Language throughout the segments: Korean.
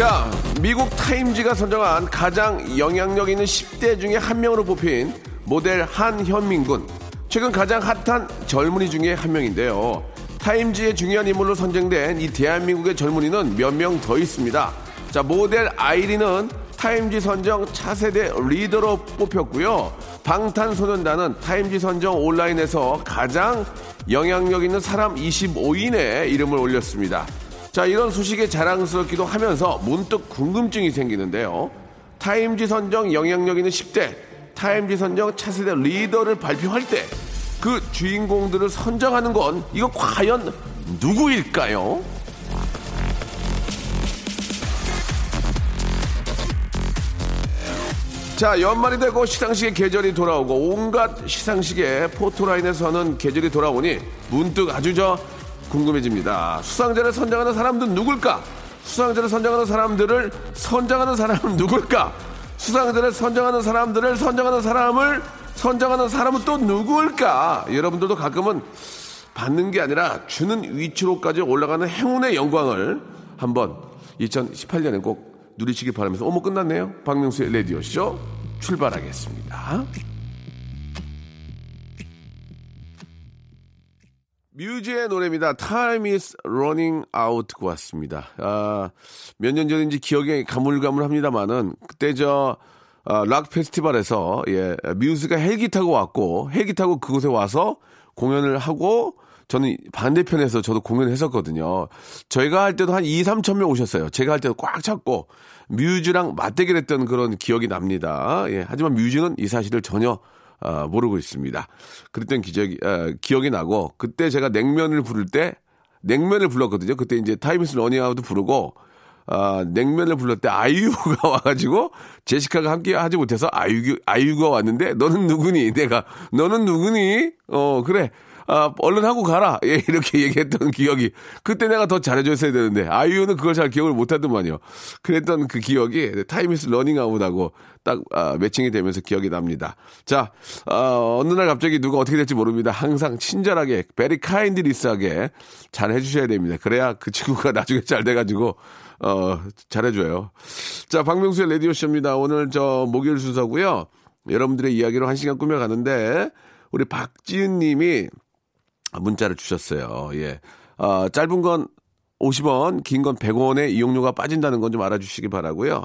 자 미국 타임지가 선정한 가장 영향력 있는 10대 중에 한 명으로 뽑힌 모델 한현민 군 최근 가장 핫한 젊은이 중에 한 명인데요 타임지의 중요한 인물로 선정된 이 대한민국의 젊은이는 몇 명 더 있습니다 자 모델 아이리는 타임지 선정 차세대 리더로 뽑혔고요. 방탄소년단은 타임지 선정 온라인에서 가장 영향력 있는 사람 25인의 이름을 올렸습니다. 자 이런 소식에 자랑스럽기도 하면서 문득 궁금증이 생기는데요. 타임지 선정 영향력 있는 10대 타임지 선정 차세대 리더를 발표할 때 그 주인공들을 선정하는 건 이거 과연 누구일까요? 자, 연말이 되고 시상식의 계절이 돌아오고 온갖 시상식의 포토라인에서는 계절이 돌아오니 문득 아주 저 궁금해집니다. 수상자를 선정하는 사람들은 누굴까? 수상자를 선정하는 사람들을 선정하는 사람은 누굴까? 수상자를 선정하는 사람들을 선정하는 사람을 선정하는 사람은 또 누구일까? 여러분들도 가끔은 받는 게 아니라 주는 위치로까지 올라가는 행운의 영광을 한번 2018년에 꼭 누리시길 바라면서 어머 끝났네요. 박명수의 레디오쇼 출발하겠습니다. 뮤즈의 노래입니다. Time is running out 듣고 왔습니다. 아, 몇 년 전인지 기억에 가물가물합니다만은 그때 저 아, 락 페스티벌에서 예, 뮤즈가 헬기 타고 왔고 헬기 타고 그곳에 와서 공연을 하고 저는 반대편에서 저도 공연을 했었거든요. 저희가 할 때도 한 2, 3천 명 오셨어요. 제가 할 때도 꽉 찼고 뮤즈랑 맞대결 했던 그런 기억이 납니다. 예, 하지만 뮤즈는 이 사실을 전혀 어, 모르고 있습니다. 그랬던 기적이, 어, 기억이 나고 그때 제가 냉면을 부를 때 냉면을 불렀거든요. 그때 이제 Time's running out도 부르고 아, 냉면을 불렀을 때 아이유가 와가지고 제시카가 함께 하지 못해서 아이유, 아이유가 왔는데 너는 누구니? 내가 너는 누구니? 어 그래. 아, 얼른 하고 가라. 예, 이렇게 얘기했던 기억이. 그때 내가 더 잘해줬어야 되는데, 아이유는 그걸 잘 기억을 못 하더만요. 그랬던 그 기억이 Time is running out하고 딱, 아, 매칭이 되면서 기억이 납니다. 자, 아, 어느 날 갑자기 누가 어떻게 될지 모릅니다. 항상 친절하게, very kindness하게 잘 해주셔야 됩니다. 그래야 그 친구가 나중에 잘 돼가지고, 어, 잘해줘요. 자, 박명수의 라디오쇼입니다. 오늘 저 목요일 순서고요 여러분들의 이야기로 한 시간 꾸며가는데, 우리 박지은 님이 문자를 주셨어요. 예. 아, 짧은 건 50원, 긴 건 100원의 이용료가 빠진다는 건 좀 알아주시기 바라고요.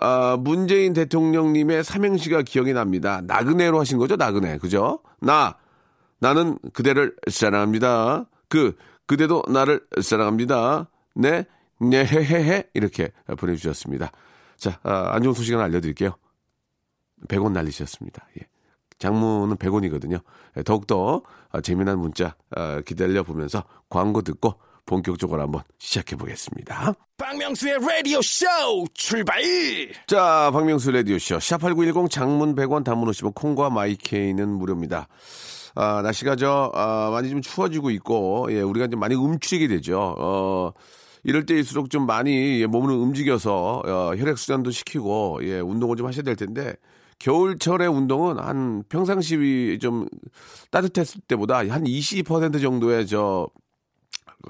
아, 문재인 대통령님의 삼행시가 기억이 납니다. 나그네로 하신 거죠, 나그네. 그죠? 나, 나는 그대를 사랑합니다. 그, 그대도 나를 사랑합니다. 네, 네 헤헤헤. 이렇게 보내주셨습니다. 자, 아, 안 좋은 소식 하나 알려드릴게요. 100원 날리셨습니다. 예. 장문은 100원이거든요. 더욱더 재미난 문자 기다려 보면서 광고 듣고 본격적으로 한번 시작해 보겠습니다. 박명수의 Radio Show 출발. 자, 박명수 라디오 쇼. 샵8910 장문 100원 단문 50원 콩과 마이케이는 무료입니다. 아, 날씨가 저, 아, 많이 좀 추워지고 있고, 예, 우리가 좀 많이 움츠리게 되죠. 어, 이럴 때일수록 좀 많이 몸을 움직여서 어, 혈액순환도 시키고, 예, 운동을 좀 하셔야 될 텐데, 겨울철의 운동은 한 평상시 좀 따뜻했을 때보다 한 20% 정도의 저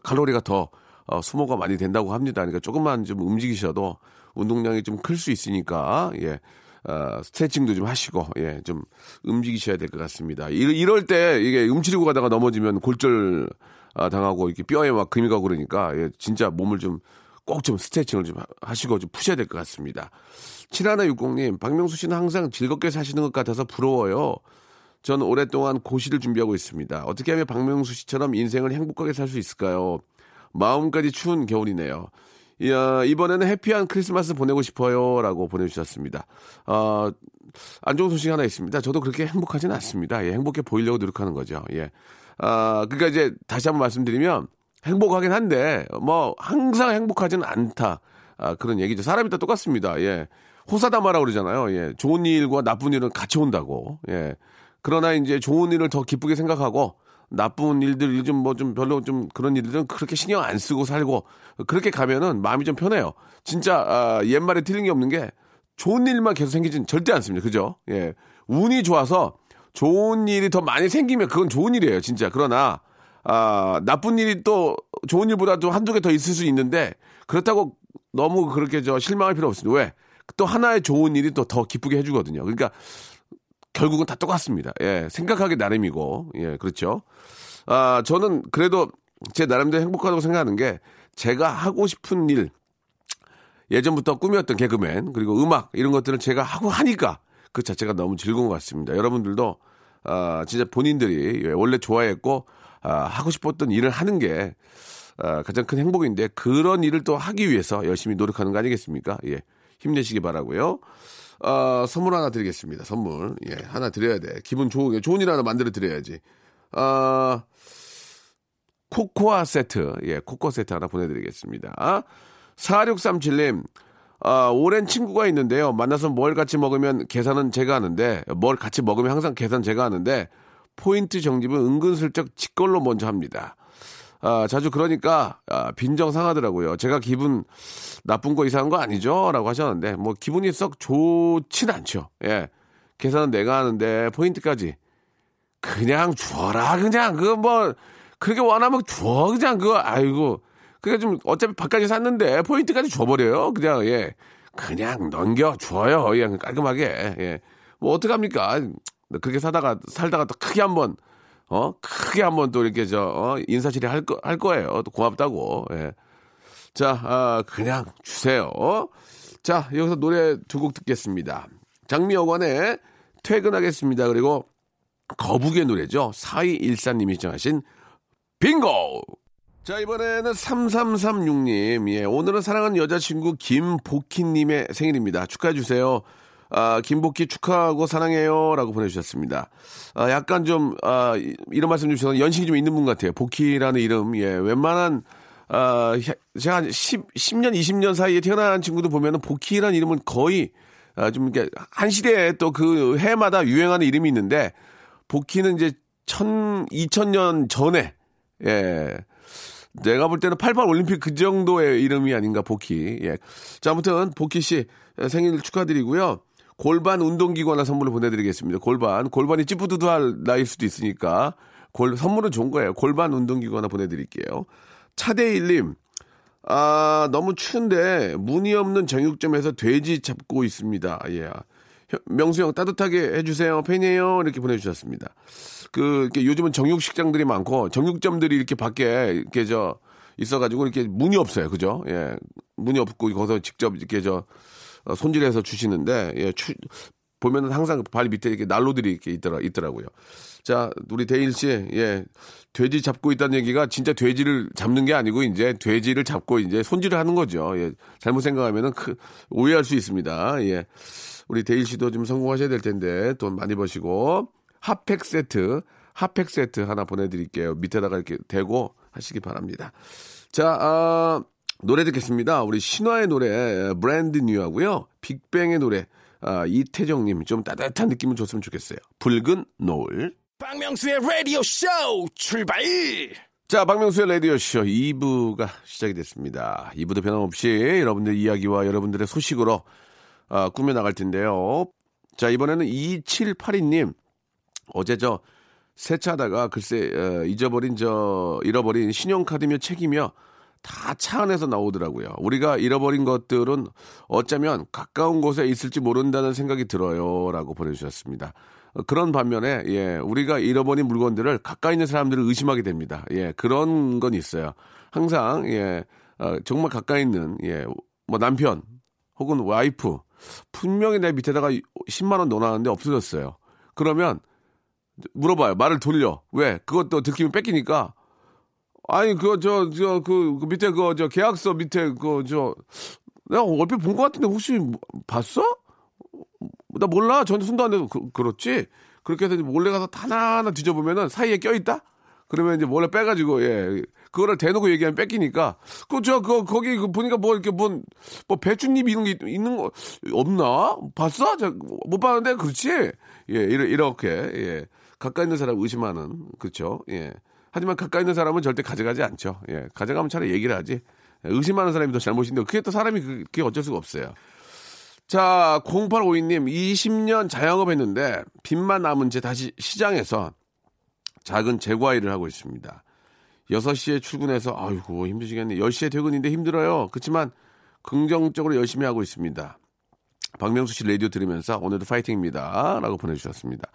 칼로리가 더 어, 수모가 많이 된다고 합니다. 그러니까 조금만 좀 움직이셔도 운동량이 좀 클 수 있으니까 예. 어, 스트레칭도 좀 하시고 예, 좀 움직이셔야 될 것 같습니다. 이럴, 이럴 때 이게 움츠리고 가다가 넘어지면 골절 아, 당하고 이렇게 뼈에 막 금이 가고 그러니까 예, 진짜 몸을 좀 꼭좀 스트레칭을 좀 하시고 좀 푸셔야 될 것 같습니다. 7160님, 박명수 씨는 항상 즐겁게 사시는 것 같아서 부러워요. 전 오랫동안 고시를 준비하고 있습니다. 어떻게 하면 박명수 씨처럼 인생을 행복하게 살 수 있을까요? 마음까지 추운 겨울이네요. 이야, 이번에는 해피한 크리스마스 보내고 싶어요. 라고 보내주셨습니다. 어, 안 좋은 소식 하나 있습니다. 저도 그렇게 행복하지는 않습니다. 예, 행복해 보이려고 노력하는 거죠. 예. 아, 그러니까 이제 다시 한번 말씀드리면 행복하긴 한데 뭐 항상 행복하지는 않다. 아, 그런 얘기죠. 사람이 다 똑같습니다. 예. 호사다마라고 그러잖아요. 예. 좋은 일과 나쁜 일은 같이 온다고. 예. 그러나 이제 좋은 일을 더 기쁘게 생각하고 나쁜 일들 좀 뭐 좀 별로 좀 그런 일들은 그렇게 신경 안 쓰고 살고 그렇게 가면은 마음이 좀 편해요. 진짜 아, 옛말에 틀린 게 없는 게 좋은 일만 계속 생기진 절대 않습니다. 그죠? 예. 운이 좋아서 좋은 일이 더 많이 생기면 그건 좋은 일이에요. 진짜. 그러나 아, 나쁜 일이 또 좋은 일보다 도 한두 개 더 있을 수 있는데 그렇다고 너무 그렇게 저 실망할 필요 없습니다. 왜? 또 하나의 좋은 일이 또 더 기쁘게 해주거든요. 그러니까 결국은 다 똑같습니다. 예, 생각하기 나름이고, 예, 그렇죠. 아, 저는 그래도 제 나름대로 행복하다고 생각하는 게 제가 하고 싶은 일, 예전부터 꿈이었던 개그맨, 그리고 음악, 이런 것들을 제가 하고 하니까 그 자체가 너무 즐거운 것 같습니다. 여러분들도, 아, 진짜 본인들이 예, 원래 좋아했고, 아, 하고 싶었던 일을 하는 게 아, 가장 큰 행복인데 그런 일을 또 하기 위해서 열심히 노력하는 거 아니겠습니까? 예. 힘내시기 바라고요. 어, 선물 하나 드리겠습니다. 선물. 예, 하나 드려야 돼. 기분 좋은, 좋은 일 하나 만들어 드려야지. 어, 코코아 세트. 예, 코코아 세트 하나 보내드리겠습니다. 4637님, 아, 오랜 친구가 있는데요. 만나서 뭘 같이 먹으면 계산은 제가 하는데, 뭘 같이 먹으면 항상 계산 제가 하는데, 포인트 정립은 은근슬쩍 지 걸로 먼저 합니다. 아, 자주 그러니까 아, 빈정 상하더라고요. 제가 기분 나쁜 거 이상한 거 아니죠? 라고 하셨는데 뭐 기분이 썩 좋진 않죠. 예. 계산은 내가 하는데 포인트까지 그냥 주어라 그냥 그거 뭐 그렇게 원하면 주어 그냥 그거 아이고 그게 좀 어차피 바깥에 샀는데 포인트까지 줘버려요. 그냥 예. 그냥 넘겨 주어요. 그냥 깔끔하게 예. 뭐 어떡합니까? 그렇게 사다가 살다가 또 크게 한번 어 크게 한번 또 이렇게 저 어? 인사실에 할거 할 거예요. 또 고맙다고. 예. 자, 아, 그냥 주세요. 자, 여기서 노래 두 곡 듣겠습니다. 장미여관의 퇴근하겠습니다. 그리고 거북의 노래죠. 4214님이 시청하신 빙고! 자, 이번에는 3336님. 예, 오늘은 사랑하는 여자친구 김복희님의 생일입니다. 축하해주세요. 아, 김복희 축하하고 사랑해요. 라고 보내주셨습니다. 아, 약간 좀, 아, 이런 말씀 주셔서 연식이 좀 있는 분 같아요. 복희라는 이름. 예, 웬만한, 아, 제가 한 10, 10년, 20년 사이에 태어난 친구도 보면은 복희라는 이름은 거의, 아, 좀 이렇게, 한 시대에 또 그 해마다 유행하는 이름이 있는데, 복희는 이제 천, 2000년 전에, 예, 내가 볼 때는 88 올림픽 그 정도의 이름이 아닌가, 복희. 예. 자, 아무튼, 복희 씨 생일 축하드리고요. 골반 운동기구 하나 선물로 보내드리겠습니다. 골반. 골반이 찌뿌드드할 나이일 수도 있으니까. 골, 선물은 좋은 거예요. 골반 운동기구 하나 보내드릴게요. 차대일님, 아, 너무 추운데 무늬 없는 정육점에서 돼지 잡고 있습니다. 예. 명수 형 따뜻하게 해주세요. 팬이에요. 이렇게 보내주셨습니다. 그, 요즘은 정육식장들이 많고 정육점들이 이렇게 밖에 이렇게 저 있어가지고 이렇게 문이 없어요. 그죠? 예. 문이 없고 거기서 직접 이렇게 저 어, 손질해서 주시는데 예, 추, 보면은 항상 발 밑에 이렇게 난로들이 이렇게 있더라, 있더라고요. 자, 우리 대일 씨, 예, 돼지 잡고 있다는 얘기가 진짜 돼지를 잡는 게 아니고 이제 돼지를 잡고 이제 손질을 하는 거죠. 예, 잘못 생각하면은 크, 오해할 수 있습니다. 예, 우리 대일 씨도 좀 성공하셔야 될 텐데 돈 많이 버시고 핫팩 세트, 핫팩 세트 하나 보내드릴게요. 밑에다가 이렇게 대고 하시기 바랍니다. 자, 아. 노래 듣겠습니다. 우리 신화의 노래 브랜드 뉴하고요. 빅뱅의 노래 아, 이태정님 좀 따뜻한 느낌을 줬으면 좋겠어요. 붉은 노을. 박명수의 라디오 쇼 출발! 자, 박명수의 라디오쇼 2부가 시작이 됐습니다. 2부도 변함없이 여러분들 이야기와 여러분들의 소식으로 아, 꾸며나갈 텐데요. 자, 이번에는 2782님. 어제 저 세차하다가 글쎄 어, 잊어버린 저 잃어버린 신용카드며 책이며 다 차 안에서 나오더라고요. 우리가 잃어버린 것들은 어쩌면 가까운 곳에 있을지 모른다는 생각이 들어요. 라고 보내주셨습니다. 어, 그런 반면에, 예, 우리가 잃어버린 물건들을 가까이 있는 사람들을 의심하게 됩니다. 예, 그런 건 있어요. 항상, 예, 어, 정말 가까이 있는, 예, 뭐 남편 혹은 와이프, 분명히 내 밑에다가 10만원 넣어놨는데 없어졌어요. 그러면 물어봐요. 말을 돌려. 왜? 그것도 들키면 뺏기니까 아니 그 저 저 그 밑에 그 저 계약서 밑에 그 저 내가 얼핏 본 것 같은데 혹시 봤어? 나 몰라. 전혀 손도 안 대고 그, 그렇지? 그렇게 해서 몰래 가서 하나하나 뒤져보면은 사이에 껴있다? 그러면 이제 몰래 빼가지고 예. 그거를 대놓고 얘기하면 뺏기니까. 그저 그 거기 그 보니까 뭐 이렇게 뭐, 뭐 배춧잎 이런 게 있는 거 없나? 봤어? 저, 못 봤는데? 그렇지? 예 이렇게 예. 가까이 있는 사람 의심하는. 그렇죠 예 하지만 가까이 있는 사람은 절대 가져가지 않죠 예 가져가면 차라리 얘기를 하지 의심하는 사람이 더 잘못인데 그게 또 사람이 그- 그게 어쩔 수가 없어요. 자, 0852님, 20년 자영업 했는데 빚만 남은 채 다시 시장에서 작은 제과 일을 하고 있습니다. 6시에 출근해서 아이고 힘드시겠네. 10시에 퇴근인데 힘들어요. 그렇지만 긍정적으로 열심히 하고 있습니다. 박명수 씨 라디오 들으면서 오늘도 파이팅입니다. 라고 보내주셨습니다.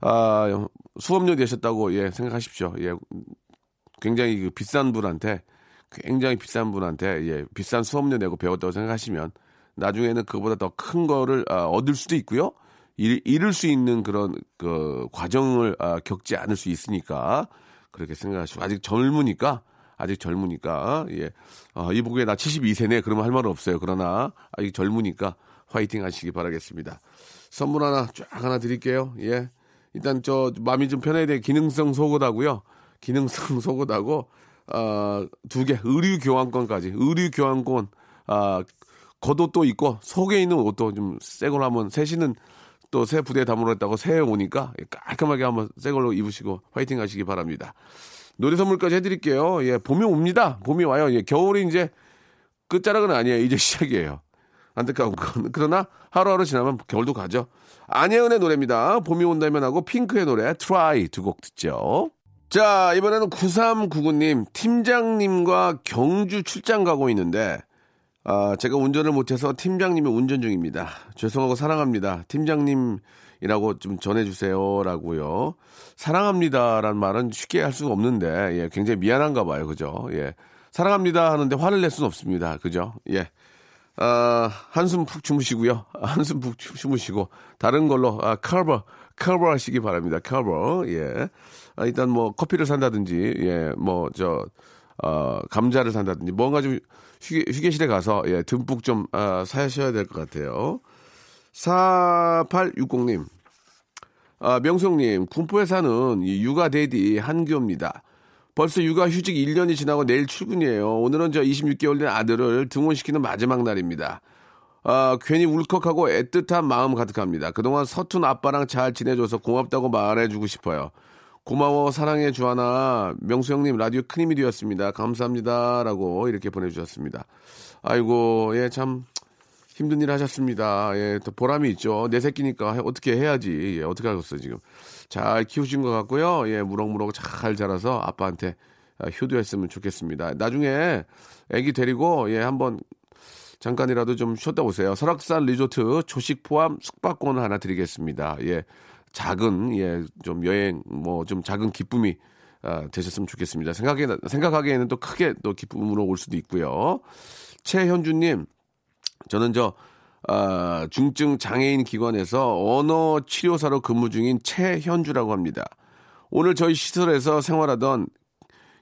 아, 수업료 내셨다고 예, 생각하십시오. 예, 굉장히 그 비싼 분한테 굉장히 비싼 분한테 예, 비싼 수업료 내고 배웠다고 생각하시면 나중에는 그보다 더 큰 거를 아, 얻을 수도 있고요. 잃, 잃을 수 있는 그런 그 과정을 아, 겪지 않을 수 있으니까 그렇게 생각하시고 아직 젊으니까 아직 젊으니까 예. 아, 이 보기에 나 72세네 그러면 할 말은 없어요. 그러나 아직 젊으니까 화이팅 하시기 바라겠습니다. 선물 하나 쫙 하나 드릴게요. 예. 일단 저 마음이 좀 편해야 돼. 기능성 속옷하고요. 기능성 속옷하고 어, 두 개 의류 교환권까지 의류 교환권 아 겉옷도 있고 속에 있는 옷도 좀 새 걸로 한번 새시는 또 새 부대에 담으랬다고 새해 오니까 깔끔하게 한번 새 걸로 입으시고 화이팅 하시기 바랍니다. 노래 선물까지 해드릴게요. 예, 봄이 옵니다. 봄이 와요. 예, 겨울이 이제 끝자락은 아니에요. 이제 시작이에요. 안타까운 건. 그러나 하루하루 지나면 겨울도 가죠. 안예은의 노래입니다. 봄이 온다면 하고 핑크의 노래 Try 두 곡 듣죠. 자, 이번에는 9399님, 팀장님과 경주 출장 가고 있는데, 아, 제가 운전을 못해서 팀장님이 운전 중입니다. 죄송하고 사랑합니다. 팀장님이라고 좀 전해주세요. 라고요. 사랑합니다라는 말은 쉽게 할 수가 없는데, 예, 굉장히 미안한가 봐요. 그죠? 예. 사랑합니다 하는데 화를 낼 수는 없습니다. 그죠? 예. 아, 한숨 푹 주무시고요. 한숨 푹 주- 주무시고 다른 걸로 아, 커버 커버 하시기 바랍니다. 커버. 예. 아, 일단 뭐 커피를 산다든지 예, 뭐저 어, 감자를 산다든지 뭔가 좀 휴게, 휴게실에 가서 예, 듬뿍 좀 아, 사셔야 될 것 같아요. 4860님. 아, 명성님, 군포에 사는 이 육아 daddy 한규입니다. 벌써 육아 휴직 1년이 지나고 내일 출근이에요. 오늘은 저 26개월 된 아들을 등원시키는 마지막 날입니다. 아, 괜히 울컥하고 애틋한 마음 가득합니다. 그동안 서툰 아빠랑 잘 지내줘서 고맙다고 말해주고 싶어요. 고마워, 사랑해, 주하나. 명수 형님, 라디오 큰 힘이 되었습니다. 감사합니다. 라고 이렇게 보내주셨습니다. 아이고, 예, 참, 힘든 일 하셨습니다. 예, 또 보람이 있죠. 내 새끼니까 해- 어떻게 해야지. 예, 어떻게 하겠어요, 지금. 잘 키우신 것 같고요. 예, 무럭무럭 잘 자라서 아빠한테 아, 효도했으면 좋겠습니다. 나중에 애기 데리고, 예, 한번 잠깐이라도 좀 쉬었다 오세요. 설악산 리조트 조식 포함 숙박권 하나 드리겠습니다. 예, 작은, 예, 좀 여행, 뭐 좀 작은 기쁨이 아, 되셨으면 좋겠습니다. 생각에, 생각하기에는 또 크게 또 기쁨으로 올 수도 있고요. 최현주님, 저는 저 아, 중증 장애인 기관에서 언어 치료사로 근무 중인 최현주라고 합니다. 오늘 저희 시설에서 생활하던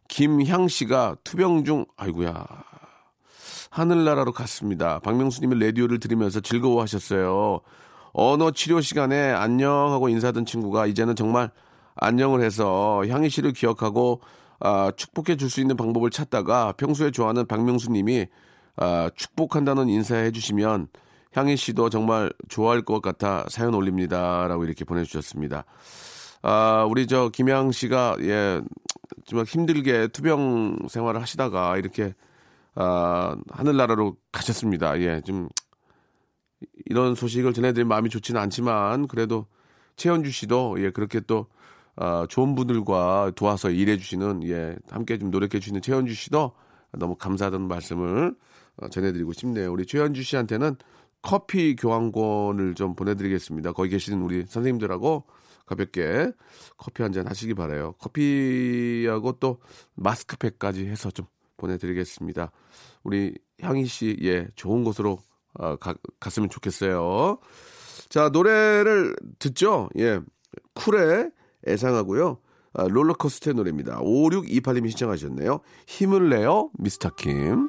김향 씨가 투병 중 아이고야 하늘나라로 갔습니다. 박명수님의 라디오를 들으면서 즐거워하셨어요. 언어 치료 시간에 안녕하고 인사하던 친구가 이제는 정말 안녕을 해서 향희 씨를 기억하고 아, 축복해 줄 수 있는 방법을 찾다가 평소에 좋아하는 박명수님이 아, 축복한다는 인사해 주시면 향희 씨도 정말 좋아할 것 같아 사연 올립니다라고 이렇게 보내주셨습니다. 아, 우리 저 김양 씨가 예, 정말 힘들게 투병 생활을 하시다가 이렇게 아, 하늘나라로 가셨습니다. 예, 좀 이런 소식을 전해드린 마음이 좋지는 않지만 그래도 최현주 씨도 예 그렇게 또 아, 좋은 분들과 도와서 일해 주시는 예 함께 좀 노력해 주시는 최현주 씨도 너무 감사하다는 말씀을 어, 전해드리고 싶네요. 우리 최현주 씨한테는 커피 교환권을 좀 보내드리겠습니다. 거기 계시는 우리 선생님들하고 가볍게 커피 한 잔 하시기 바래요. 커피하고 또 마스크팩까지 해서 좀 보내드리겠습니다. 우리 향희 씨, 예, 좋은 곳으로 어, 가, 갔으면 좋겠어요. 자, 노래를 듣죠? 예, 쿨의 애상하고요. 아, 롤러코스터의 노래입니다. 5628님이 신청하셨네요. 힘을 내요, 미스터 킴.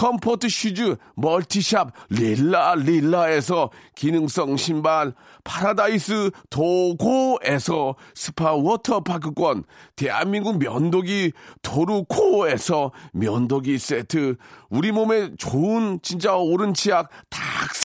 comfort shoes 멀티샵 릴라 릴라에서 기능성 신발 파라다이스 도고에서 스파 워터파크권 대한민국 면도기 도루코에서 면도기 세트 우리 몸에 좋은 진짜 오른 치약 다